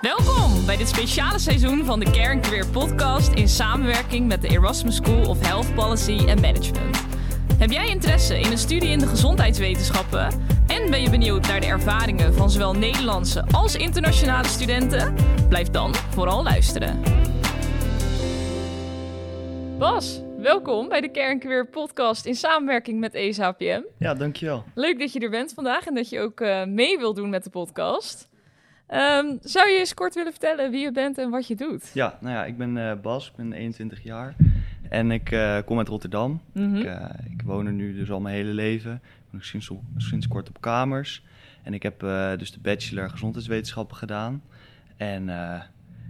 Welkom bij dit speciale seizoen van de Care Career podcast in samenwerking met de Erasmus School of Health Policy and Management. Heb jij interesse in een studie in de gezondheidswetenschappen en ben je benieuwd naar de ervaringen van zowel Nederlandse als internationale studenten? Blijf dan vooral luisteren. Bas, welkom bij de Care Career podcast in samenwerking met ESAPM. Ja, dankjewel. Leuk dat je er bent vandaag en dat je ook uh, mee wilt doen met de podcast. Um, zou je eens kort willen vertellen wie je bent en wat je doet? Ja, nou ja, ik ben uh, Bas, ik ben 21 jaar en ik uh, kom uit Rotterdam. Mm -hmm. ik, uh, ik, woon er nu dus al mijn hele leven. Ik ben sinds, sinds kort op kamers. En ik heb dus de bachelor gezondheidswetenschappen gedaan. En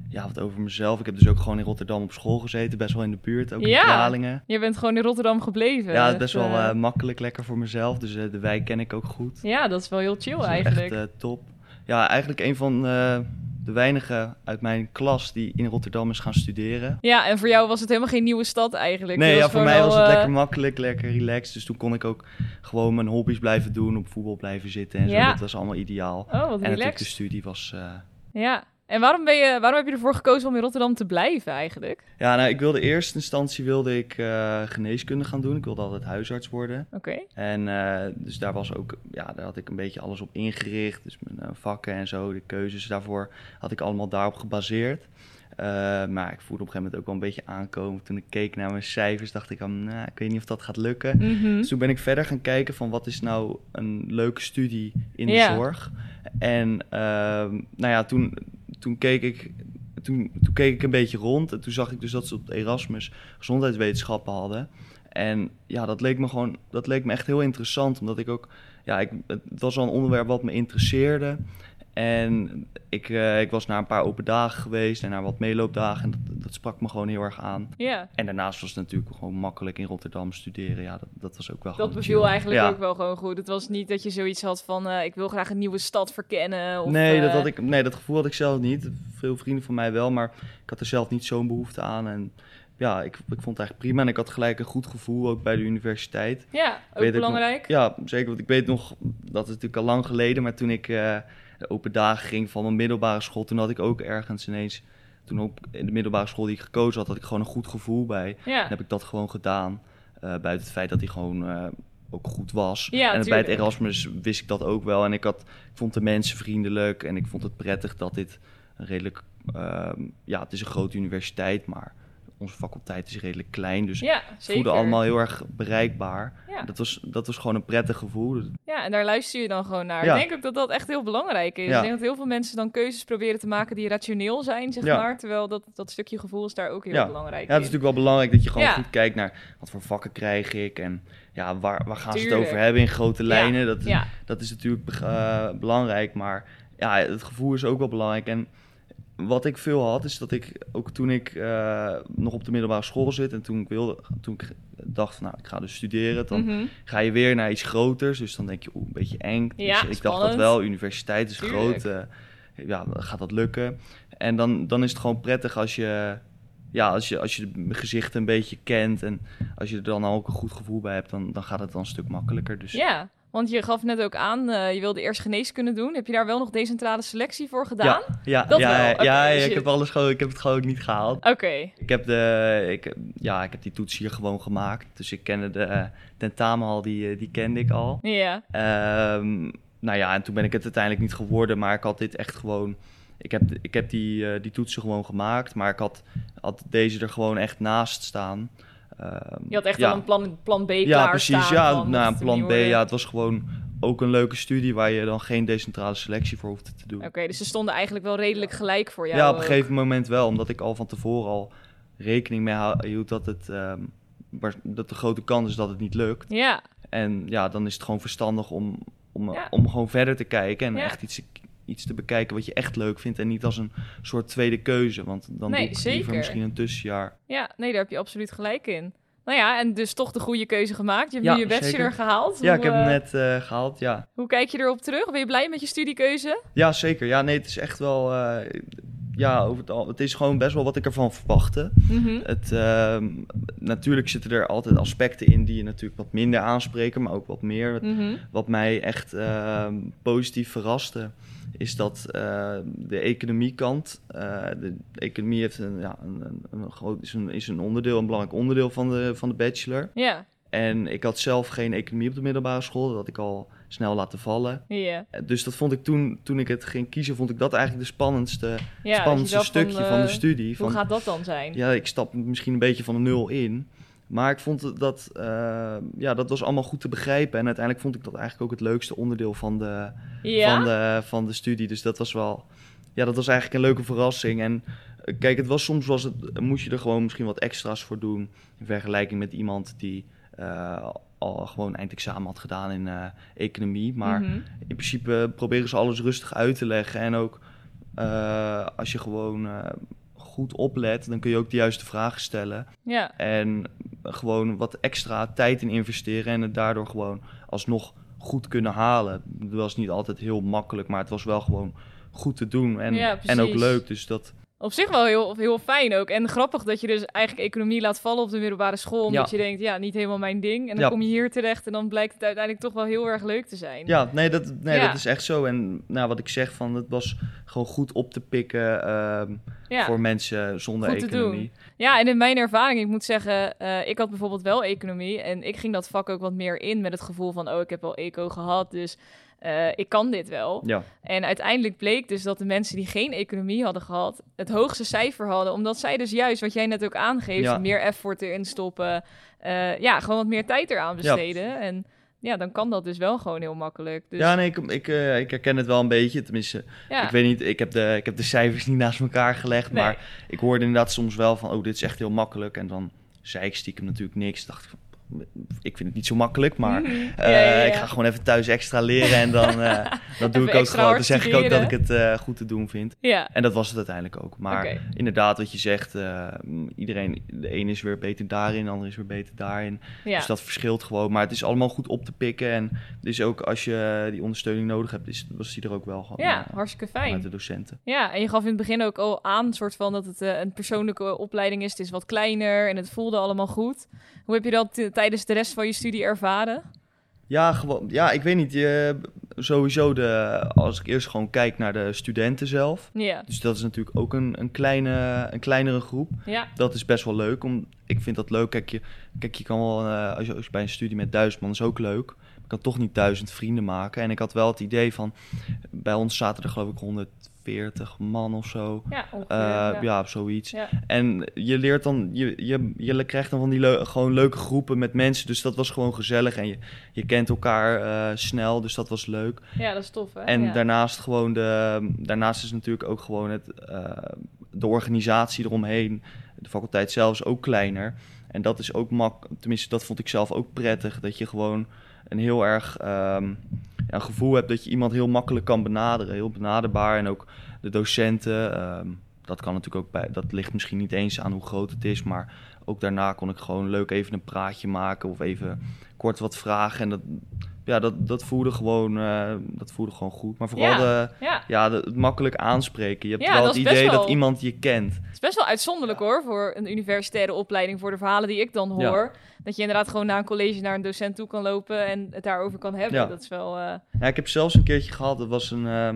ja, wat over mezelf. Ik heb dus ook gewoon in Rotterdam op school gezeten, best wel in de buurt, ook ja, in Kralingen. je bent gewoon in Rotterdam gebleven. Ja, het is best wel makkelijk, lekker voor mezelf. Dus de wijk ken ik ook goed. Ja, dat is wel heel chill eigenlijk. Echt top ja, eigenlijk een van uh, de weinigen uit mijn klas die in Rotterdam is gaan studeren. Ja, en voor jou was het helemaal geen nieuwe stad eigenlijk. Nee, ja, voor mij was het uh... lekker makkelijk, lekker relaxed. Dus toen kon ik ook gewoon mijn hobby's blijven doen, op voetbal blijven zitten en ja. zo. Dat was allemaal ideaal. Oh, wat en relaxed. de studie was... Uh... Ja, en waarom, ben je, waarom heb je ervoor gekozen om in Rotterdam te blijven eigenlijk? Ja, nou, ik wilde in eerste instantie wilde ik uh, geneeskunde gaan doen. Ik wilde altijd huisarts worden. Oké. Okay. En uh, dus daar was ook, ja, daar had ik een beetje alles op ingericht. Dus mijn uh, vakken en zo, de keuzes daarvoor had ik allemaal daarop gebaseerd. maar ik voelde op een gegeven moment ook wel een beetje aankomen. Toen ik keek naar mijn cijfers, dacht ik, aan, nou, ik weet niet of dat gaat lukken. Mm -hmm. Dus toen ben ik verder gaan kijken van wat is nou een leuke studie in de Ja. zorg. En ehm, nou ja, toen toen keek ik. Toen, toen keek ik een beetje rond en toen zag ik dus dat ze op Erasmus gezondheidswetenschappen hadden. En ja, dat leek me gewoon, dat leek me echt heel interessant, omdat ik ook, ja, ik, het was al een onderwerp wat me interesseerde. En ik, uh, ik was naar een paar open dagen geweest en naar wat meeloopdagen en dat, dat sprak me gewoon heel erg aan. Ja. En daarnaast was het natuurlijk gewoon makkelijk in Rotterdam studeren. Ja, dat, dat was ook wel Dat beviel eigenlijk ja. ook wel gewoon goed. Het was niet dat je zoiets had van, uh, ik wil graag een nieuwe stad verkennen. Of, nee, dat uh, had ik, nee, dat gevoel had ik zelf niet. Veel vrienden van mij wel, maar ik had er zelf niet zo'n behoefte aan. En ja, ik, ik vond het eigenlijk prima. En ik had gelijk een goed gevoel, ook bij de universiteit. Ja, ook Weet belangrijk. nog- ja, zeker. Want ik weet nog, dat is natuurlijk al lang geleden, maar toen ik eh, de open dagen ging van mijn middelbare school, toen had ik ook ergens ineens, toen ook in de middelbare school die ik gekozen had, had ik gewoon een goed gevoel bij. Ja. En heb ik dat gewoon gedaan, eh, buiten het feit dat hij gewoon eh, ook goed was. Ja, en bij het. Erasmus wist ik dat ook wel. En ik, had, ik vond de mensen vriendelijk en ik vond het prettig dat dit een redelijk, ehm, ja, het is een grote universiteit, maar onze faculteit is redelijk klein, dus Ja, het voelde allemaal heel erg bereikbaar. Ja. Dat, was, dat was gewoon een prettig gevoel. Ja, en daar luister je dan gewoon naar. Ja. Ik denk ook dat dat echt heel belangrijk is. Ik denk dat heel veel mensen dan keuzes proberen te maken die rationeel zijn, zeg maar. Terwijl dat, dat stukje gevoel is daar ook heel belangrijk Ja, het is natuurlijk wel belangrijk dat je gewoon goed kijkt naar wat voor vakken krijg ik en ja, waar, waar gaan ze het over hebben in grote lijnen. Dat, Ja, dat is natuurlijk eh, belangrijk, maar ja, het gevoel is ook wel belangrijk. En wat ik veel had, is dat ik ook toen ik eh, nog op de middelbare school zit en toen ik wilde, toen ik dacht van nou, ik ga dus studeren, dan Mhm. ga je weer naar iets groters. Dus dan denk je, oeh, een beetje eng. Ja, dus ik dacht dat wel, universiteit is Tuurlijk. groot. eh, ja, gaat dat lukken. En dan, dan is het gewoon prettig als je, ja, als je, als je de gezichten een beetje kent en als je er dan ook een goed gevoel bij hebt, dan, dan gaat het dan een stuk makkelijker. Dus ja, want je gaf net ook aan, eh, je wilde eerst geneeskunde doen. Heb je daar wel nog decentrale selectie voor gedaan? ja, ja, Dat ja, wel. ja, Oké, ja, dus ik, heb alles gewoon, ik heb het gewoon ook niet gehaald. Oké, Ik heb, de, ik, ja, ik heb die toets hier gewoon gemaakt. Dus ik kende de eh, tentamenhal, die, eh, die kende ik al. ja. Ehm, nou ja, en toen ben ik het uiteindelijk niet geworden, maar ik had dit echt gewoon. Ik heb, ik heb die, eh, die toetsen gewoon gemaakt, maar ik had, had deze er gewoon echt naast staan. Ehm, Je had echt ja. al een plan, plan B Ja, precies. Ja, nou, mocht een het plan B. Ja, het was gewoon ook een leuke studie waar je dan geen decentrale selectie voor hoefde te doen. Oké, dus ze stonden eigenlijk wel redelijk gelijk voor jou. ja, op een ook. gegeven moment wel, omdat ik al van tevoren al rekening mee hield dat het. waar- dat de grote kans is dat het niet lukt. Ja, En ja, dan is het gewoon verstandig om, om, Ja. om gewoon verder te kijken en Ja. echt iets, iets te bekijken wat je echt leuk vindt en niet als een soort tweede keuze. Want dan Nee, doe ik liever zeker. misschien een tussenjaar. ja, nee, daar heb je absoluut gelijk in. Nou ja, en dus toch de goede keuze gemaakt. Je hebt Ja, nu je bachelor zeker. gehaald. Ja, Hoe, ik heb hem eh, net eh, gehaald, ja. Hoe kijk je erop terug? Ben je blij met je studiekeuze? Ja, zeker. Ja, nee, het is echt wel... eh, ja, over het, al, het is gewoon best wel wat ik ervan verwachtte. Mhm. Het, ehm, natuurlijk zitten er altijd aspecten in die je natuurlijk wat minder aanspreken, maar ook wat meer. Wat, Mhm. wat mij echt ehm, positief verraste, is dat eh, de economiekant, eh de, economie heeft een, ja, een, een, een groot, is, een, is een onderdeel, een belangrijk onderdeel van de, van de bachelor. Ja, En ik had zelf geen economie op de middelbare school, dat had ik al snel laten vallen. ja. Eh, Dus dat vond ik toen, toen ik het ging kiezen, vond ik dat eigenlijk de spannendste, ja spannendste stukje van, eh, de studie. Hoe Van, gaat dat dan zijn? ja, ik stap misschien een beetje van de nul in. Maar ik vond dat, eh, ja, dat was allemaal goed te begrijpen. En uiteindelijk vond ik dat eigenlijk ook het leukste onderdeel van de, Ja? van de, van de studie. Dus dat was wel, ja, dat was eigenlijk een leuke verrassing. En eh, kijk, het was soms was het, moest je er gewoon misschien wat extra's voor doen. In vergelijking met iemand die eh, al gewoon eindexamen had gedaan in economie. Maar Mhm. in principe proberen ze alles rustig uit te leggen. En ook als je gewoon goed oplet, dan kun je ook de juiste vragen stellen. Ja, En gewoon wat extra tijd in investeren en het daardoor gewoon alsnog goed kunnen halen. Dat was niet altijd heel makkelijk, maar het was wel gewoon goed te doen en, Ja, en ook leuk. Dus dat, op zich wel heel, heel fijn ook. En grappig dat je dus eigenlijk economie laat vallen op de middelbare school. Omdat Ja. je denkt, ja, niet helemaal mijn ding. En dan Ja. kom je hier terecht en dan blijkt het uiteindelijk toch wel heel erg leuk te zijn. ja, nee, dat, nee Ja. dat is echt zo. En nou, wat ik zeg, van, het was gewoon goed op te pikken ehm, voor mensen zonder Goed economie. Ja, en in mijn ervaring, ik moet zeggen, eh, ik had bijvoorbeeld wel economie. En ik ging dat vak ook wat meer in met het gevoel van, oh, ik heb wel eco gehad, dus eh, ik kan dit wel. Ja, En uiteindelijk bleek dus dat de mensen die geen economie hadden gehad, het hoogste cijfer hadden. Omdat zij dus juist, wat jij net ook aangeeft, Ja. meer effort erin stoppen. eh, ja, gewoon wat meer tijd eraan besteden. En ja, dan kan dat dus wel gewoon heel makkelijk. Dus, ja nee, ik, ik, eh, ik herken het wel een beetje. Tenminste, ja. Ik weet niet, ik heb, de, ik heb de cijfers niet naast elkaar gelegd. Nee. Maar ik hoorde inderdaad soms wel van, oh, dit is echt heel makkelijk. En dan zei ik stiekem natuurlijk niks. Dacht ik, van, ik vind het niet zo makkelijk, maar Mhm. eh, Ja, ja, ja. ik ga gewoon even thuis extra leren. En dan eh, dat doe ik ook gewoon. Dan zeg ik ook dat ik het eh, goed te doen vind. En dat was het uiteindelijk ook. Maar inderdaad, wat je zegt, iedereen, de een is weer beter daarin, de ander is weer beter daarin. Dus dat verschilt gewoon. Maar het is allemaal goed op te pikken. En dus ook als je die ondersteuning nodig hebt, is, was die er ook wel gewoon ja hartstikke fijn. de docenten. Ja, en je gaf in het begin ook al aan, soort van dat het een persoonlijke opleiding is. Het is wat kleiner en het voelde allemaal goed. Hoe heb je dat tijdens de rest van je studie ervaren? Ja, gewoon, ja, ik weet niet. Je, sowieso, de, als ik eerst gewoon kijk naar de studenten zelf. Ja, Dus dat is natuurlijk ook een, een, kleine, een kleinere groep. ja, Dat is best wel leuk. Om, ik vind dat leuk. Kijk, je, kijk, je kan wel, eh, als, je, als je bij een studie met duizend man is ook leuk. Kan toch niet duizend vrienden maken. En ik had wel het idee van, bij ons zaten er geloof ik 140 man of zo. ja, ongeveer, Eh, ja. ja. zoiets. Ja. En je leert dan, je, je, je krijgt dan van die leu- gewoon leuke groepen met mensen. Dus dat was gewoon gezellig. En je, je kent elkaar eh, snel, dus dat was leuk. Ja, dat is tof, hè? En ja. daarnaast gewoon de, daarnaast is natuurlijk ook gewoon het, eh, de organisatie eromheen. De faculteit zelf is ook kleiner. En dat is ook mak, tenminste dat vond ik zelf ook prettig. Dat je gewoon een heel erg ja, een gevoel hebt dat je iemand heel makkelijk kan benaderen. Heel benaderbaar. En ook de docenten, ehm, dat kan natuurlijk ook bij, dat ligt misschien niet eens aan hoe groot het is. Maar ook daarna kon ik gewoon leuk even een praatje maken of even kort wat vragen. En dat, ja, dat, dat, voelde gewoon, eh, dat voelde gewoon goed. Maar vooral Ja. de, Ja, ja, de, het makkelijk aanspreken. Je hebt Ja, wel het idee wel- dat iemand je kent. het is best wel uitzonderlijk hoor, voor een universitaire opleiding, voor de verhalen die ik dan hoor. Dat je inderdaad gewoon na een college naar een docent toe kan lopen en het daarover kan hebben. Dat is wel... eh, Ja, ik heb zelfs een keertje gehad, dat was een, eh,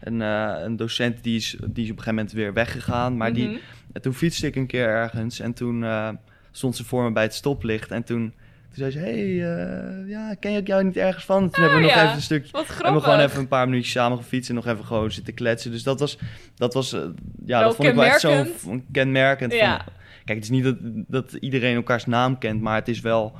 een, een docent die is, die is op een gegeven moment weer weggegaan. Maar die, mhm. en toen fietste ik een keer ergens en toen stond ze voor me bij het stoplicht. En toen, toen zei ze, hey, eh, ja, ken je jou niet ergens van? En toen hebben we Oh, nog ja. even een stukje... Wat En we gewoon even een paar minuutjes samen gefietst en nog even gewoon zitten kletsen. Dus dat was, dat was eh, ja, dat vond ik wel echt zo kenmerkend. Ja. Van, kijk, het is niet dat, dat iedereen elkaars naam kent, maar het is wel,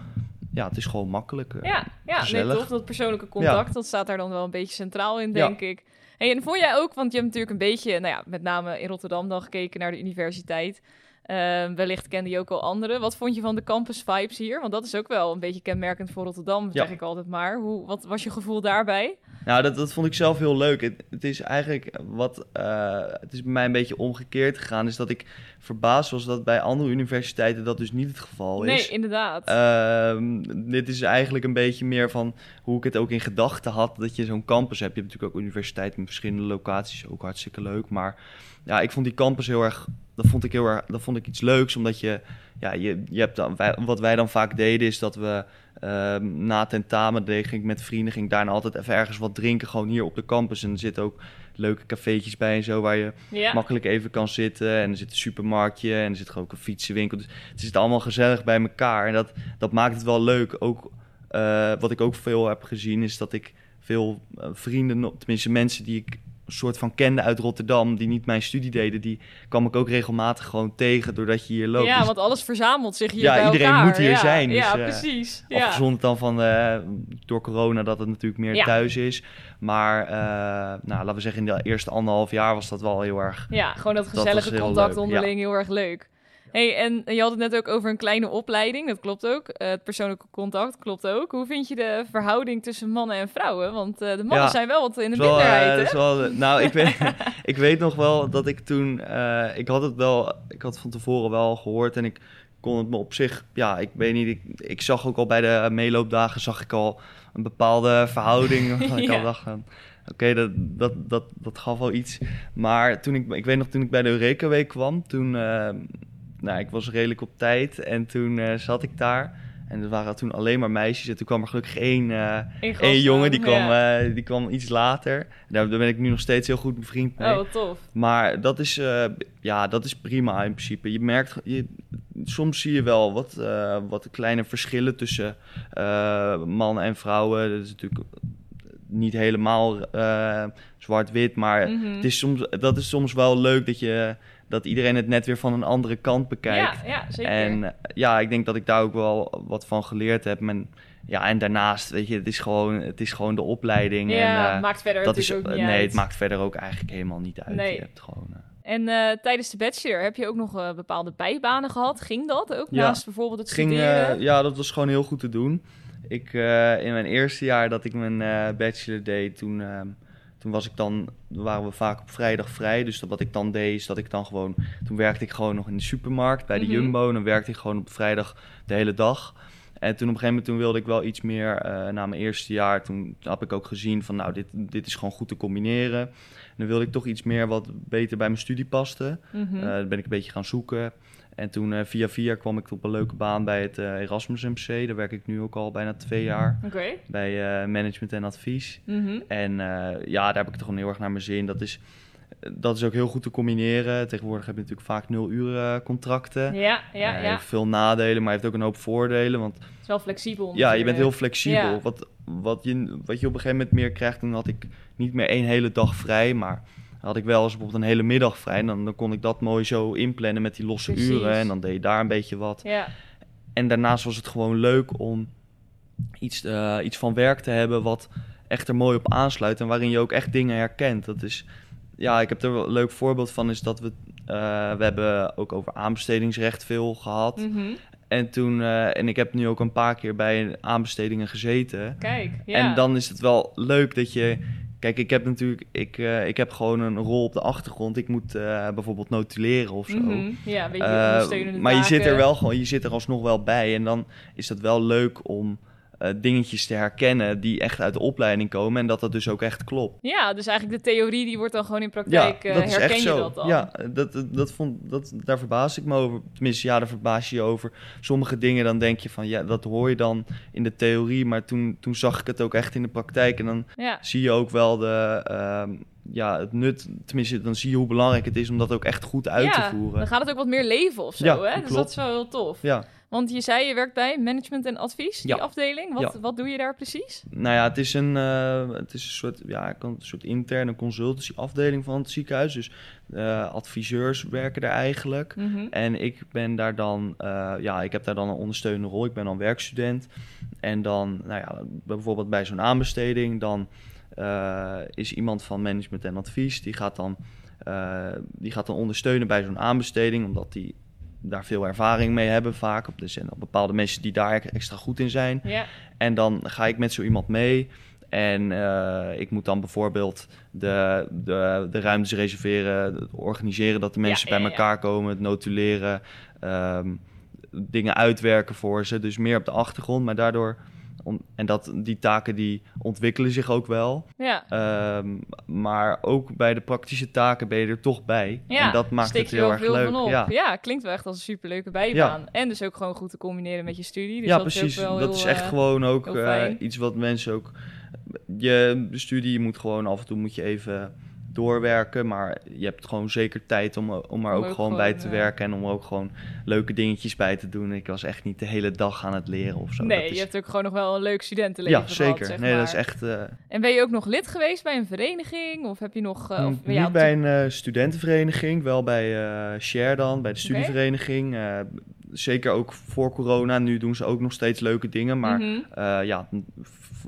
ja, het is gewoon makkelijk. Ja, ja nee, toch? Dat persoonlijke contact, dat staat daar dan wel een beetje centraal in, denk ik. Hey, en vond jij ook, want je hebt natuurlijk een beetje, nou ja, met name in Rotterdam dan gekeken naar de universiteit. Ehm, wellicht kende je ook al anderen. Wat vond je van de campus vibes hier? Want dat is ook wel een beetje kenmerkend voor Rotterdam, Ja. zeg ik altijd maar. Hoe, wat was je gevoel daarbij? Nou, dat, dat vond ik zelf heel leuk. Het, het is eigenlijk wat. eh, het is bij mij een beetje omgekeerd gegaan. Is dat ik verbaasd was dat bij andere universiteiten dat dus niet het geval is. Nee, inderdaad. Ehm, dit is eigenlijk een beetje meer van hoe ik het ook in gedachten had. Dat je zo'n campus hebt. Je hebt natuurlijk ook universiteiten met verschillende locaties. Ook hartstikke leuk. Maar ja, ik vond die campus heel erg. Dat vond ik heel erg. Dat vond ik iets leuks. Omdat je. Ja, je, je hebt dan, wij- wat wij dan vaak deden is dat we. Ehm, na tentamen deed, ging ik met vrienden. Ging ik daarna altijd even ergens wat drinken. Gewoon hier op de campus. En er zitten ook leuke cafeetjes bij en zo. Waar je ja. makkelijk even kan zitten. En er zit een supermarktje en er zit gewoon ook een fietsenwinkel. Dus het zit allemaal gezellig bij elkaar. En dat, dat maakt het wel leuk. Ook, eh, wat ik ook veel heb gezien is dat ik veel eh, vrienden, no- tenminste mensen die ik soort van kende uit Rotterdam, die niet mijn studie deden, die kwam ik ook regelmatig gewoon tegen doordat je hier loopt. ja, Dus want alles verzamelt zich hier Ja, bij iedereen elkaar. moet hier ja. zijn, dus, ja, eh, precies. Ja. Afgezonderd dan van eh, door corona dat het natuurlijk meer thuis is. Maar eh, nou, laten we zeggen, in de eerste anderhalf jaar was dat wel heel erg ja, gewoon dat gezellige contact onderling, heel erg leuk. Hey, en je had het net ook over een kleine opleiding, dat klopt ook. Eh, het persoonlijke contact klopt ook. Hoe vind je de verhouding tussen mannen en vrouwen? Want eh, de mannen Ja. zijn wel wat in de wel, eh, minderheid, wel, nou, ik weet, ik weet nog wel dat ik toen... ik had het wel... Ik had van tevoren wel gehoord en ik kon het me op zich... Ja, ik weet niet... Ik, ik zag ook al bij de meeloopdagen... zag ik al een bepaalde verhouding. waarvan ik Ja. al dacht. Oké, dat, dat, dat, dat gaf wel iets. Maar toen ik... Ik weet nog, toen ik bij de Eureka Week kwam... Toen... nou, ik was redelijk op tijd. En toen eh, zat ik daar... En er waren toen alleen maar meisjes. En toen kwam er gelukkig één... gast Eén jongen die kwam, ja. eh, die kwam iets later. Daar, daar ben ik nu nog steeds heel goed bevriend mee. Oh, wat tof. Maar dat is, ja, dat is prima in principe. Je merkt, je, soms zie je wel wat, wat kleine verschillen tussen mannen en vrouwen. Dat is natuurlijk niet helemaal zwart-wit, maar Mhm. het is soms, dat is soms wel leuk dat, je, dat iedereen het net weer van een andere kant bekijkt. Ja, ja, zeker. En eh, ja, ik denk dat ik daar ook wel wat van geleerd heb. Men, ja, en daarnaast, weet je, het is gewoon, het is gewoon de opleiding. ja, en, eh, maakt verder dat is, ook eh, niet nee, uit. het maakt verder ook eigenlijk helemaal niet uit. Nee. Je hebt gewoon, En tijdens de bachelor heb je ook nog bepaalde bijbanen gehad? Ging dat ook Ja. naast bijvoorbeeld het ging, studeren? ja, dat was gewoon heel goed te doen. Ik, in mijn eerste jaar dat ik mijn bachelor deed, toen, ehm, toen was ik dan, waren we vaak op vrijdag vrij. Dus dat, wat ik dan deed, is dat ik dan gewoon, toen werkte ik gewoon nog in de supermarkt bij de Mhm. Jumbo. En dan werkte ik gewoon op vrijdag de hele dag. En toen op een gegeven moment toen wilde ik wel iets meer eh, na mijn eerste jaar. Toen heb ik ook gezien van nou, dit, dit is gewoon goed te combineren. En dan wilde ik toch iets meer wat beter bij mijn studie paste. Eh, dan ben ik een beetje gaan zoeken. En toen eh, via via kwam ik op een leuke baan bij het eh, Erasmus MC. Daar werk ik nu ook al bijna twee jaar. Oké. Bij eh, management en advies. Mhm. En ja, daar heb ik toch gewoon heel erg naar mijn zin. Dat is, dat is ook heel goed te combineren. Tegenwoordig heb je natuurlijk vaak nul uur contracten. Ja, ja, ja. heeft veel nadelen, maar heeft ook een hoop voordelen. Want Het is wel flexibel. ja, je bent heel flexibel. Ja. Wat, wat, je, wat je op een gegeven moment meer krijgt, dan had ik niet meer één hele dag vrij. Maar had ik wel eens bijvoorbeeld een hele middag vrij. Dan, dan kon ik dat mooi zo inplannen met die losse Precies. uren. En dan deed je daar een beetje wat. Ja, En daarnaast was het gewoon leuk om iets, eh, iets van werk te hebben wat echt er mooi op aansluit. En waarin je ook echt dingen herkent. Dat is, ja, ik heb er wel een leuk voorbeeld van. Is dat we, eh, we hebben ook over aanbestedingsrecht veel gehad. Mhm. En toen, eh, en ik heb nu ook een paar keer bij aanbestedingen gezeten. kijk. Ja. En dan is het wel leuk dat je. Kijk, ik heb natuurlijk. Ik, eh, ik heb gewoon een rol op de achtergrond. Ik moet eh, bijvoorbeeld notuleren of zo. Mhm. Ja, een beetje Eh, ondersteunende maar je zit er wel gewoon. Je zit er alsnog wel bij. En dan is dat wel leuk om eh, dingetjes te herkennen die echt uit de opleiding komen. En dat dat dus ook echt klopt. Ja, dus eigenlijk de theorie die wordt dan gewoon in praktijk. eh, dat is herken echt je zo. dat dan? Ja, dat, dat, dat vond, dat, daar verbaas ik me over. Tenminste, ja, daar verbaas je je over. Sommige dingen dan denk je van, ja, dat hoor je dan in de theorie. Maar toen, toen zag ik het ook echt in de praktijk. En dan Ja. zie je ook wel de, ehm, ja, het nut. Tenminste, dan zie je hoe belangrijk het is om dat ook echt goed uit te voeren. dan gaat het ook wat meer leven of zo, Ja, hè? Dus dat is wel heel tof. Ja, Want je zei, je werkt bij management en advies, die Ja. afdeling. Wat, Ja. wat doe je daar precies? nou ja, het is een, eh, het is een soort, ja, een soort interne consultancy-afdeling van het ziekenhuis. Dus eh, adviseurs werken daar eigenlijk. Mhm. En ik ben daar dan, eh, ja, ik heb daar dan een ondersteunende rol. Ik ben dan werkstudent. En dan, nou ja, bijvoorbeeld bij zo'n aanbesteding, dan is iemand van management en advies, die gaat dan, eh, die gaat dan ondersteunen bij zo'n aanbesteding, omdat die daar veel ervaring mee hebben vaak. Er zijn al bepaalde mensen die daar extra goed in zijn. Ja, En dan ga ik met zo iemand mee. En eh, ik moet dan bijvoorbeeld de, de, de ruimtes reserveren, organiseren dat de mensen Ja, bij ja. elkaar komen, het notuleren, ehm, dingen uitwerken voor ze. Dus meer op de achtergrond, maar daardoor... om- en dat, die taken die ontwikkelen zich ook wel. Ja. Ehm, maar ook bij de praktische taken ben je er toch bij. Ja, en dat maakt het heel erg veel leuk. van op. Ja. Ja. klinkt wel echt als een superleuke bijbaan. En dus ook gewoon goed te combineren met je studie. Dus ja, dat is ook precies. wel Dat heel, is echt eh, gewoon ook eh, iets wat mensen ook. Je studie moet gewoon af en toe moet je even doorwerken, maar je hebt gewoon zeker tijd om, om er ook, ook gewoon bij te werken en om ook gewoon leuke dingetjes bij te doen. Ik was echt niet de hele dag aan het leren of zo. Nee, Dat is- je hebt ook gewoon nog wel een leuk studentenleven ja, gehad, zeker. zeg nee, dat is echt. eh, En ben je ook nog lid geweest bij een vereniging? Of heb je nog... of, ja, niet bij een eh, studentenvereniging, wel bij Share dan, bij de studievereniging. Zeker ook voor corona. Nu doen ze ook nog steeds leuke dingen, maar Mhm. ja,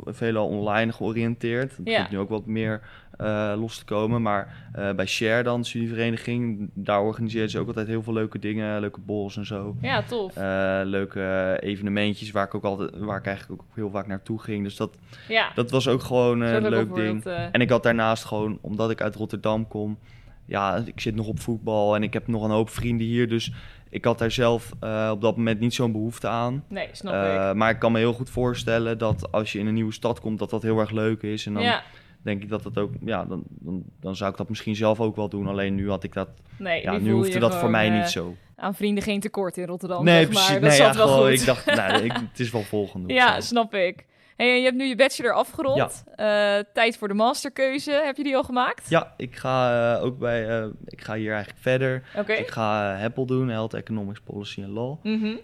veelal online georiënteerd. Het Ja. nu ook wat meer eh, los te komen. Maar eh, bij Share dan, de studievereniging, daar organiseren ze ook altijd heel veel leuke dingen, leuke borrels en zo. Ja, tof. Eh, leuke evenementjes waar ik ook altijd, waar ik eigenlijk ook heel vaak naartoe ging. Dus dat, ja, dat was ook gewoon een leuk ding. En ik had daarnaast gewoon, omdat ik uit Rotterdam kom, ja, ik zit nog op voetbal en ik heb nog een hoop vrienden hier. Dus ik had daar zelf eh, op dat moment niet zo'n behoefte aan. Nee, snap Eh, ik. maar ik kan me heel goed voorstellen dat als je in een nieuwe stad komt, dat dat heel erg leuk is. En dan Ja, denk ik dat dat ook, ja, dan, dan, dan zou ik dat misschien zelf ook wel doen. Alleen nu had ik dat, nee, ja, nu hoefde dat voor mij eh, niet zo. Aan vrienden geen tekort in Rotterdam, Nee, zeg maar. precies. Dat Nee, zat ja, wel gewoon, goed. ik dacht, nou, ik, het is wel volgende. Ja, snap ik. Hey, en je hebt nu je bachelor afgerond. Eh, tijd voor de masterkeuze. Heb je die al gemaakt? Ja, ik ga eh, ook bij, eh, ik ga hier eigenlijk verder. Ik ga HEPL doen, Health Economics Policy and Law. Mhm.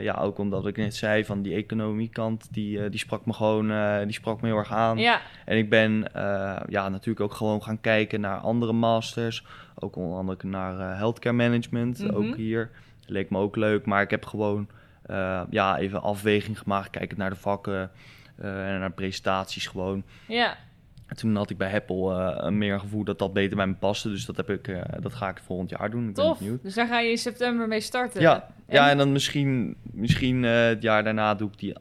Ja, ook omdat ik net zei van die economiekant, die, eh, die sprak me gewoon, die sprak me heel erg aan. Ja, En ik ben ja, natuurlijk ook gewoon gaan kijken naar andere masters. Ook onder andere naar healthcare management, Mhm. ook hier. Leek me ook leuk, maar ik heb gewoon ja, even afweging gemaakt. Kijkend naar de vakken en naar presentaties gewoon. ja. En toen had ik bij Apple eh, meer een gevoel dat dat beter bij me paste. Dus dat, heb ik, eh, dat ga ik volgend jaar doen. Ik Tof. Dus daar ga je in september mee starten. Ja, ja, En- en dan misschien, misschien eh, het jaar daarna doe ik die,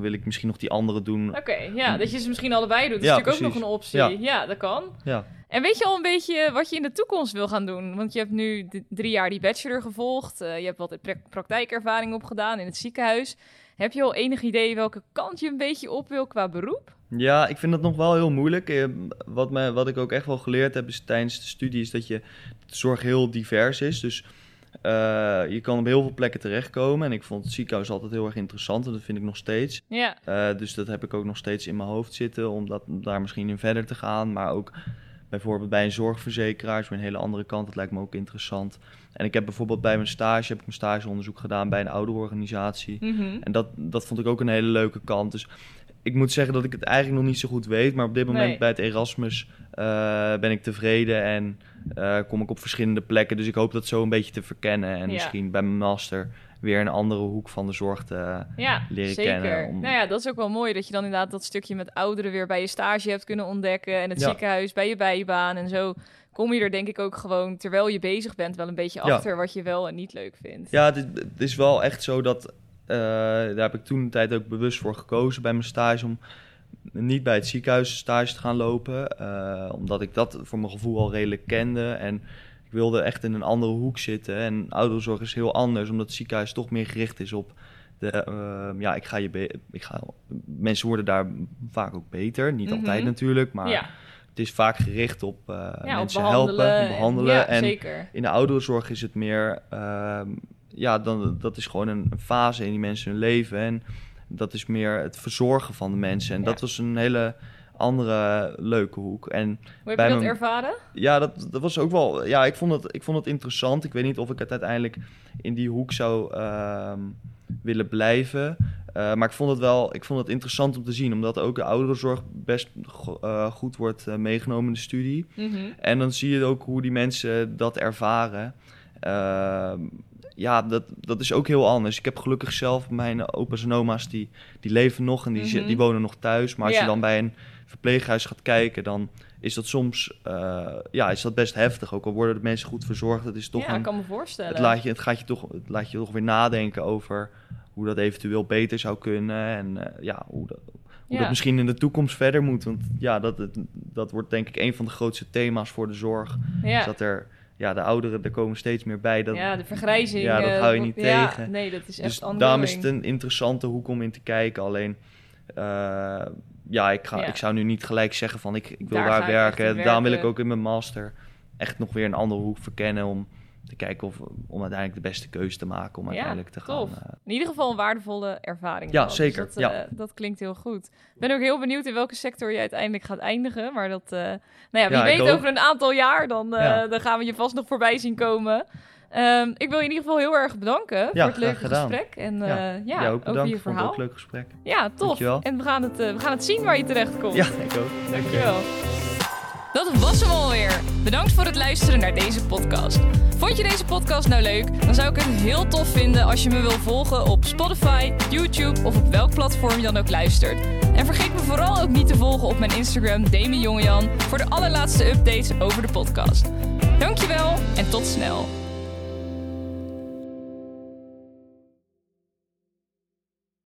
wil ik misschien nog die andere doen. Oké, ja, dat je ze misschien allebei doet. Dat is Ja, natuurlijk ook nog een optie. Ja. Ja. dat kan. Ja. En weet je al een beetje wat je in de toekomst wil gaan doen? Want je hebt nu drie jaar die bachelor gevolgd. eh, je hebt wat pra- praktijkervaring opgedaan in het ziekenhuis. Heb je al enig idee welke kant je een beetje op wil qua beroep? Ja, ik vind dat nog wel heel moeilijk. Eh, Wat, me, wat ik ook echt wel geleerd heb is, tijdens de studie is dat je de zorg heel divers is. Dus eh, je kan op heel veel plekken terechtkomen. En ik vond het ziekenhuis altijd heel erg interessant en dat vind ik nog steeds. Ja, Eh, dus dat heb ik ook nog steeds in mijn hoofd zitten om dat, om daar misschien in verder te gaan. Maar ook bijvoorbeeld bij een zorgverzekeraar is weer een hele andere kant. Dat lijkt me ook interessant. En ik heb bijvoorbeeld bij mijn stage, heb ik mijn stageonderzoek gedaan bij een ouderorganisatie. Mhm. En dat, dat vond ik ook een hele leuke kant. Dus ik moet zeggen dat ik het eigenlijk nog niet zo goed weet. Maar op dit moment Nee. bij het Erasmus eh, ben ik tevreden en eh, kom ik op verschillende plekken. Dus ik hoop dat zo een beetje te verkennen. En Ja. misschien bij mijn master weer een andere hoek van de zorg te... ja leren zeker. kennen om- Nou ja, dat is ook wel mooi dat je dan inderdaad dat stukje met ouderen weer bij je stage hebt kunnen ontdekken. En het Ja. ziekenhuis bij je bijbaan. En zo kom je er denk ik ook gewoon, terwijl je bezig bent, wel een beetje Ja. achter wat je wel en niet leuk vindt. Ja, het is, het is wel echt zo dat... eh, daar heb ik toen een tijd ook bewust voor gekozen bij mijn stage... om niet bij het ziekenhuis stage te gaan lopen. eh, omdat ik dat voor mijn gevoel al redelijk kende. En ik wilde echt in een andere hoek zitten. En ouderenzorg is heel anders... omdat het ziekenhuis toch meer gericht is op... De, eh, ja, ik ga je ik ga, mensen worden daar vaak ook beter. Niet Mhm. altijd natuurlijk, maar ja, het is vaak gericht op eh, ja op mensen behandelen. helpen, en- behandelen. Ja, en zeker. in de ouderenzorg is het meer, ehm, ja, dan, dat is gewoon een fase in die mensen hun leven. En dat is meer het verzorgen van de mensen. En dat was een hele andere leuke hoek. En Hoe heb bij je dat mijn- ervaren? ja, dat, dat was ook wel, ja, ik vond, het, ik vond het interessant. Ik weet niet of ik het uiteindelijk in die hoek zou ehm, willen blijven. Eh, maar ik vond, het wel, ik vond het interessant om te zien, omdat ook de ouderenzorg best eh, goed wordt eh, meegenomen in de studie. Mhm. En dan zie je ook hoe die mensen dat ervaren. Ehm, ja, dat, dat is ook heel anders. Ik heb gelukkig zelf mijn opa's en oma's, die, die leven nog en die, Mhm. die wonen nog thuis. Maar als Ja. je dan bij een verpleeghuis gaat kijken, dan is dat soms eh, ja, is dat best heftig. Ook al worden de mensen goed verzorgd, het is toch Ja, ik kan me voorstellen. het, laat je, het, gaat je toch, het laat je toch weer nadenken over hoe dat eventueel beter zou kunnen. En eh, ja, hoe, dat, hoe Ja. dat misschien in de toekomst verder moet. Want ja, dat, het- dat wordt denk ik een van de grootste thema's voor de zorg. Ja. Is dat er, ja, de ouderen, er komen steeds meer bij. Dat, ja, de vergrijzing. Ja, dat hou je niet ja, tegen. Nee, dat is echt dus ongoing. daarom is het een interessante hoek om in te kijken. Alleen, eh, ja, ik, ga, Ja. ik zou nu niet gelijk zeggen van ik, ik wil Daar daar, werken. Daarom wil ik ook in mijn master echt nog weer een andere hoek verkennen om te kijken of om uiteindelijk de beste keuze te maken om Ja, uiteindelijk te gaan. eh, In ieder geval een waardevolle ervaring. Ja, gehad. zeker, Dus dat, ja. eh, dat klinkt heel goed. Ik ben ook heel benieuwd in welke sector je uiteindelijk gaat eindigen. Maar dat, eh, nou ja, wie Ja, weet over een aantal jaar, dan, dan gaan we je vast nog voorbij zien komen. Ehm, ik wil je in ieder geval heel erg bedanken voor het leuke gedaan. gesprek. En eh, Ja, ja, Jij ook over bedankt. je verhaal. ook een leuk gesprek. Ja, tof. Dankjewel. En we gaan, het, eh, we gaan het zien waar je terecht komt. Ja, ik ook. Dankjewel. Dat was hem alweer. Bedankt voor het luisteren naar deze podcast. Vond je deze podcast nou leuk? Dan zou ik het heel tof vinden als je me wil volgen op Spotify, YouTube of op welk platform je dan ook luistert. En vergeet me vooral ook niet te volgen op mijn Instagram Demi Jongejan voor de allerlaatste updates over de podcast. Dankjewel en tot snel.